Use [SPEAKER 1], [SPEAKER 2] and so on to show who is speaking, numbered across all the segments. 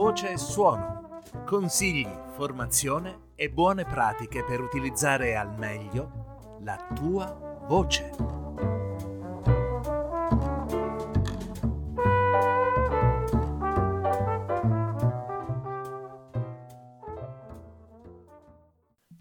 [SPEAKER 1] voce e suono. Consigli, formazione e buone pratiche per utilizzare al meglio la tua voce.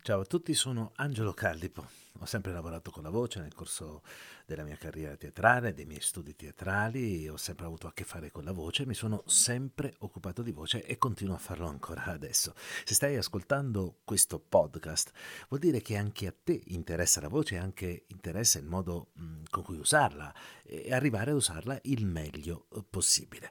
[SPEAKER 1] Ciao a tutti, sono Angelo Callipo. Ho sempre lavorato con la voce nel corso della mia carriera teatrale, dei miei studi teatrali, ho sempre avuto a che fare con la voce, mi sono sempre occupato di voce e continuo a farlo ancora adesso. Se stai ascoltando questo podcast, vuol dire che anche a te interessa la voce e anche interessa il modo con cui usarla e arrivare ad usarla il meglio possibile.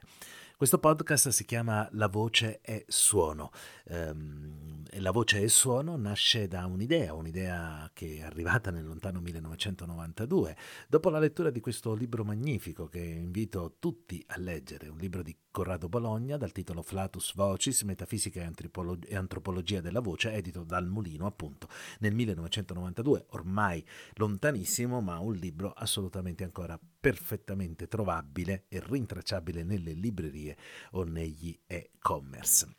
[SPEAKER 1] Questo podcast si chiama La voce è suono. Um, e la voce è suono nasce da un'idea, un'idea che è arrivata nel lontano 1992, dopo la lettura di questo libro magnifico che invito tutti a leggere, un libro di Corrado Bologna dal titolo Flatus Vocis, Metafisica e, e Antropologia della voce, edito dal Mulino appunto nel 1992, ormai lontanissimo, ma un libro assolutamente ancora perfettamente trovabile e rintracciabile nelle librerie librerie o negli e-commerce.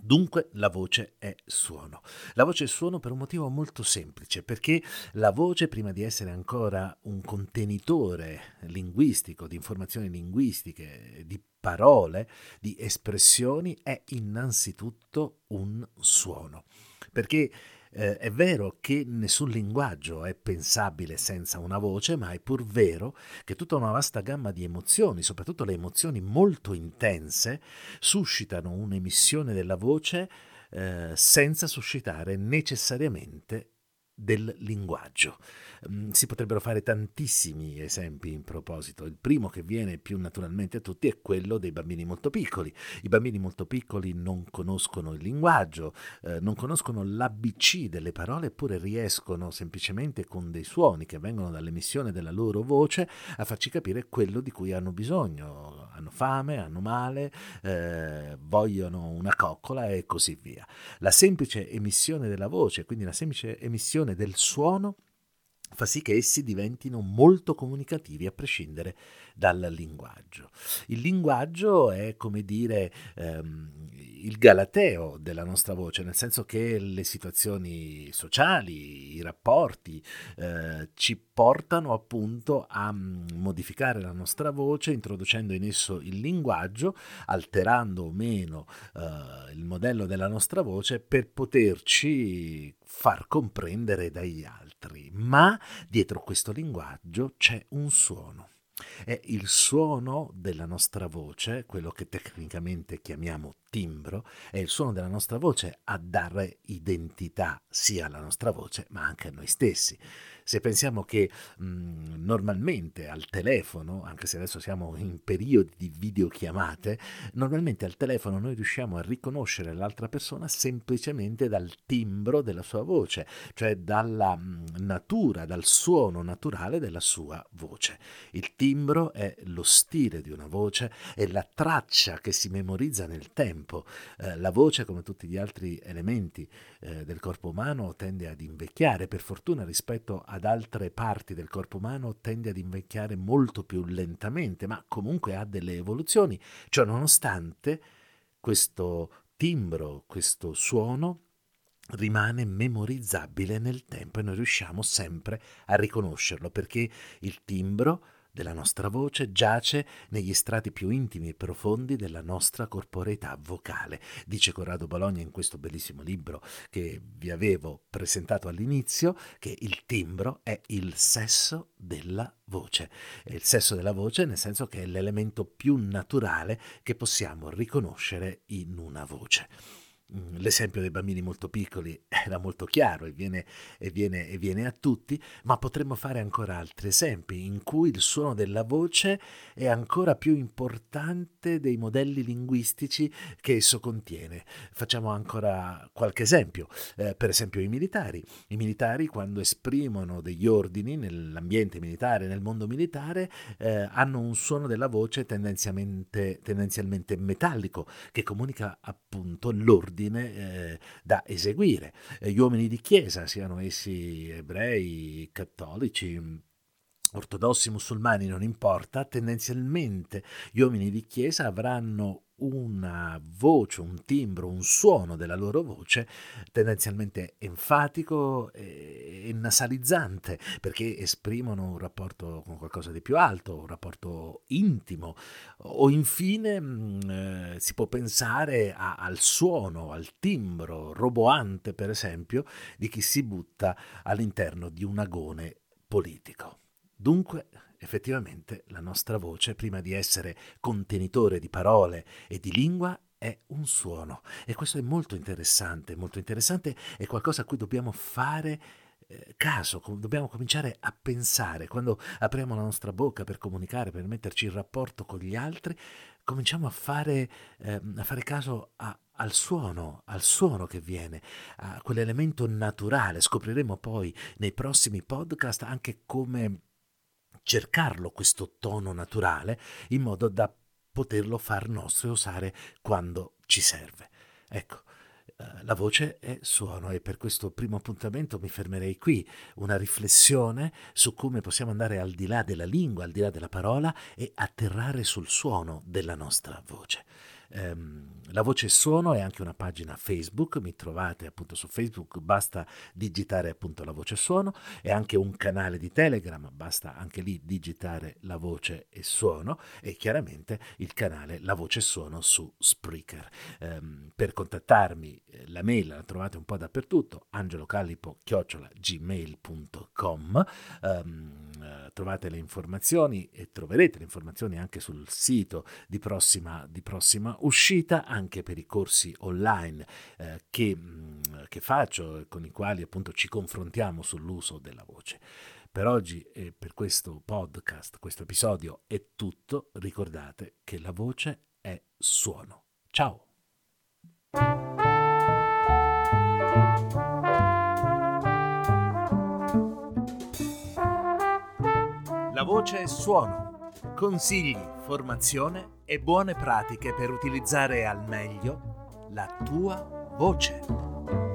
[SPEAKER 1] Dunque la voce è suono. La voce è suono per un motivo molto semplice, perché la voce, prima di essere ancora un contenitore linguistico, di informazioni linguistiche, di parole, di espressioni, è innanzitutto un suono. Perché eh, è vero che nessun linguaggio è pensabile senza una voce, ma è pur vero che tutta una vasta gamma di emozioni, soprattutto le emozioni molto intense, suscitano un'emissione della voce eh, senza suscitare necessariamente del linguaggio. Mm, si potrebbero fare tantissimi esempi in proposito. Il primo che viene più naturalmente a tutti è quello dei bambini molto piccoli. I bambini molto piccoli non conoscono il linguaggio, eh, non conoscono l'ABC delle parole, eppure riescono semplicemente con dei suoni che vengono dall'emissione della loro voce a farci capire quello di cui hanno bisogno. Hanno fame, hanno male, eh, vogliono una coccola e così via. La semplice emissione della voce, quindi la semplice emissione del suono, fa sì che essi diventino molto comunicativi a prescindere dal linguaggio. Il linguaggio è come dire ehm, il galateo della nostra voce, nel senso che le situazioni sociali, i rapporti eh, ci portano appunto a mm, modificare la nostra voce introducendo in esso il linguaggio, alterando o meno eh, il modello della nostra voce per poterci far comprendere dagli altri. Ma dietro questo linguaggio c'è un suono. È il suono della nostra voce, quello che tecnicamente chiamiamo timbro, è il suono della nostra voce a dare identità sia alla nostra voce ma anche a noi stessi. Se pensiamo che mh, mhmm, normalmente al telefono, anche se adesso siamo in periodi di videochiamate, normalmente al telefono noi riusciamo a riconoscere l'altra persona semplicemente dal timbro della sua voce, cioè dalla mh, mhmm, natura, dal suono naturale della sua voce. Il timbro è lo stile di una voce, è la traccia che si memorizza nel tempo. Eh, la voce, come tutti gli altri elementi eh, del corpo umano, tende ad invecchiare, per fortuna rispetto a ad altre parti del corpo umano tende ad invecchiare molto più lentamente, ma comunque ha delle evoluzioni. Ciò nonostante, questo timbro, questo suono rimane memorizzabile nel tempo e noi riusciamo sempre a riconoscerlo perché il timbro della nostra voce giace negli strati più intimi e profondi della nostra corporeità vocale. Dice Corrado Bologna in questo bellissimo libro che vi avevo presentato all'inizio che il timbro è il sesso della voce. È il sesso della voce nel senso che è l'elemento più naturale che possiamo riconoscere in una voce. Mm, l'esempio dei bambini molto piccoli era molto chiaro e viene, e, viene, e viene, a tutti, ma potremmo fare ancora altri esempi in cui il suono della voce è ancora più importante dei modelli linguistici che esso contiene. Facciamo ancora qualche esempio, eh, per esempio i militari. I militari quando esprimono degli ordini nell'ambiente militare, nel mondo militare, eh, hanno un suono della voce tendenzialmente, tendenzialmente metallico che comunica appunto l'ordine ordine eh, da eseguire. Eh, gli uomini di chiesa, siano essi ebrei, cattolici, ortodossi musulmani non importa, tendenzialmente gli uomini di chiesa avranno una voce, un timbro, un suono della loro voce tendenzialmente enfatico e nasalizzante, perché esprimono un rapporto con qualcosa di più alto, un rapporto intimo, o infine mm, eh, si può pensare a, al suono, al timbro roboante, per esempio, di chi si butta all'interno di un agone politico. Dunque, effettivamente, la nostra voce, prima di essere contenitore di parole e di lingua, è un suono. E questo è molto interessante, molto interessante, è qualcosa a cui dobbiamo fare eh, caso, dobbiamo cominciare a pensare, quando apriamo la nostra bocca per comunicare, per metterci in rapporto con gli altri, cominciamo a fare, eh, a fare caso a, al suono, al suono che viene, a quell'elemento naturale. Scopriremo poi nei prossimi podcast anche come cercarlo questo tono naturale in modo da poterlo far nostro e usare quando ci serve. Ecco, eh, la voce è suono e per questo primo appuntamento mi fermerei qui, una riflessione su come possiamo andare al di là della lingua, al di là della parola e atterrare sul suono della nostra voce. Um, la voce suono è anche una pagina Facebook, mi trovate appunto su Facebook, basta digitare appunto la voce suono, è anche un canale di Telegram, basta anche lì digitare la voce e suono e chiaramente il canale La voce suono su Spreaker. Um, per contattarmi la mail la trovate un po' dappertutto, angelocallipo-gmail.com um, uh, trovate le informazioni e troverete le informazioni anche sul sito di prossima, di prossima uscita anche per i corsi online eh, che, mm, che faccio con i quali appunto ci confrontiamo sull'uso della voce. Per oggi e per questo podcast, questo episodio è tutto. Ricordate che la voce è suono. Ciao! Voce è suono consigli, formazione e buone pratiche per utilizzare al meglio la tua voce.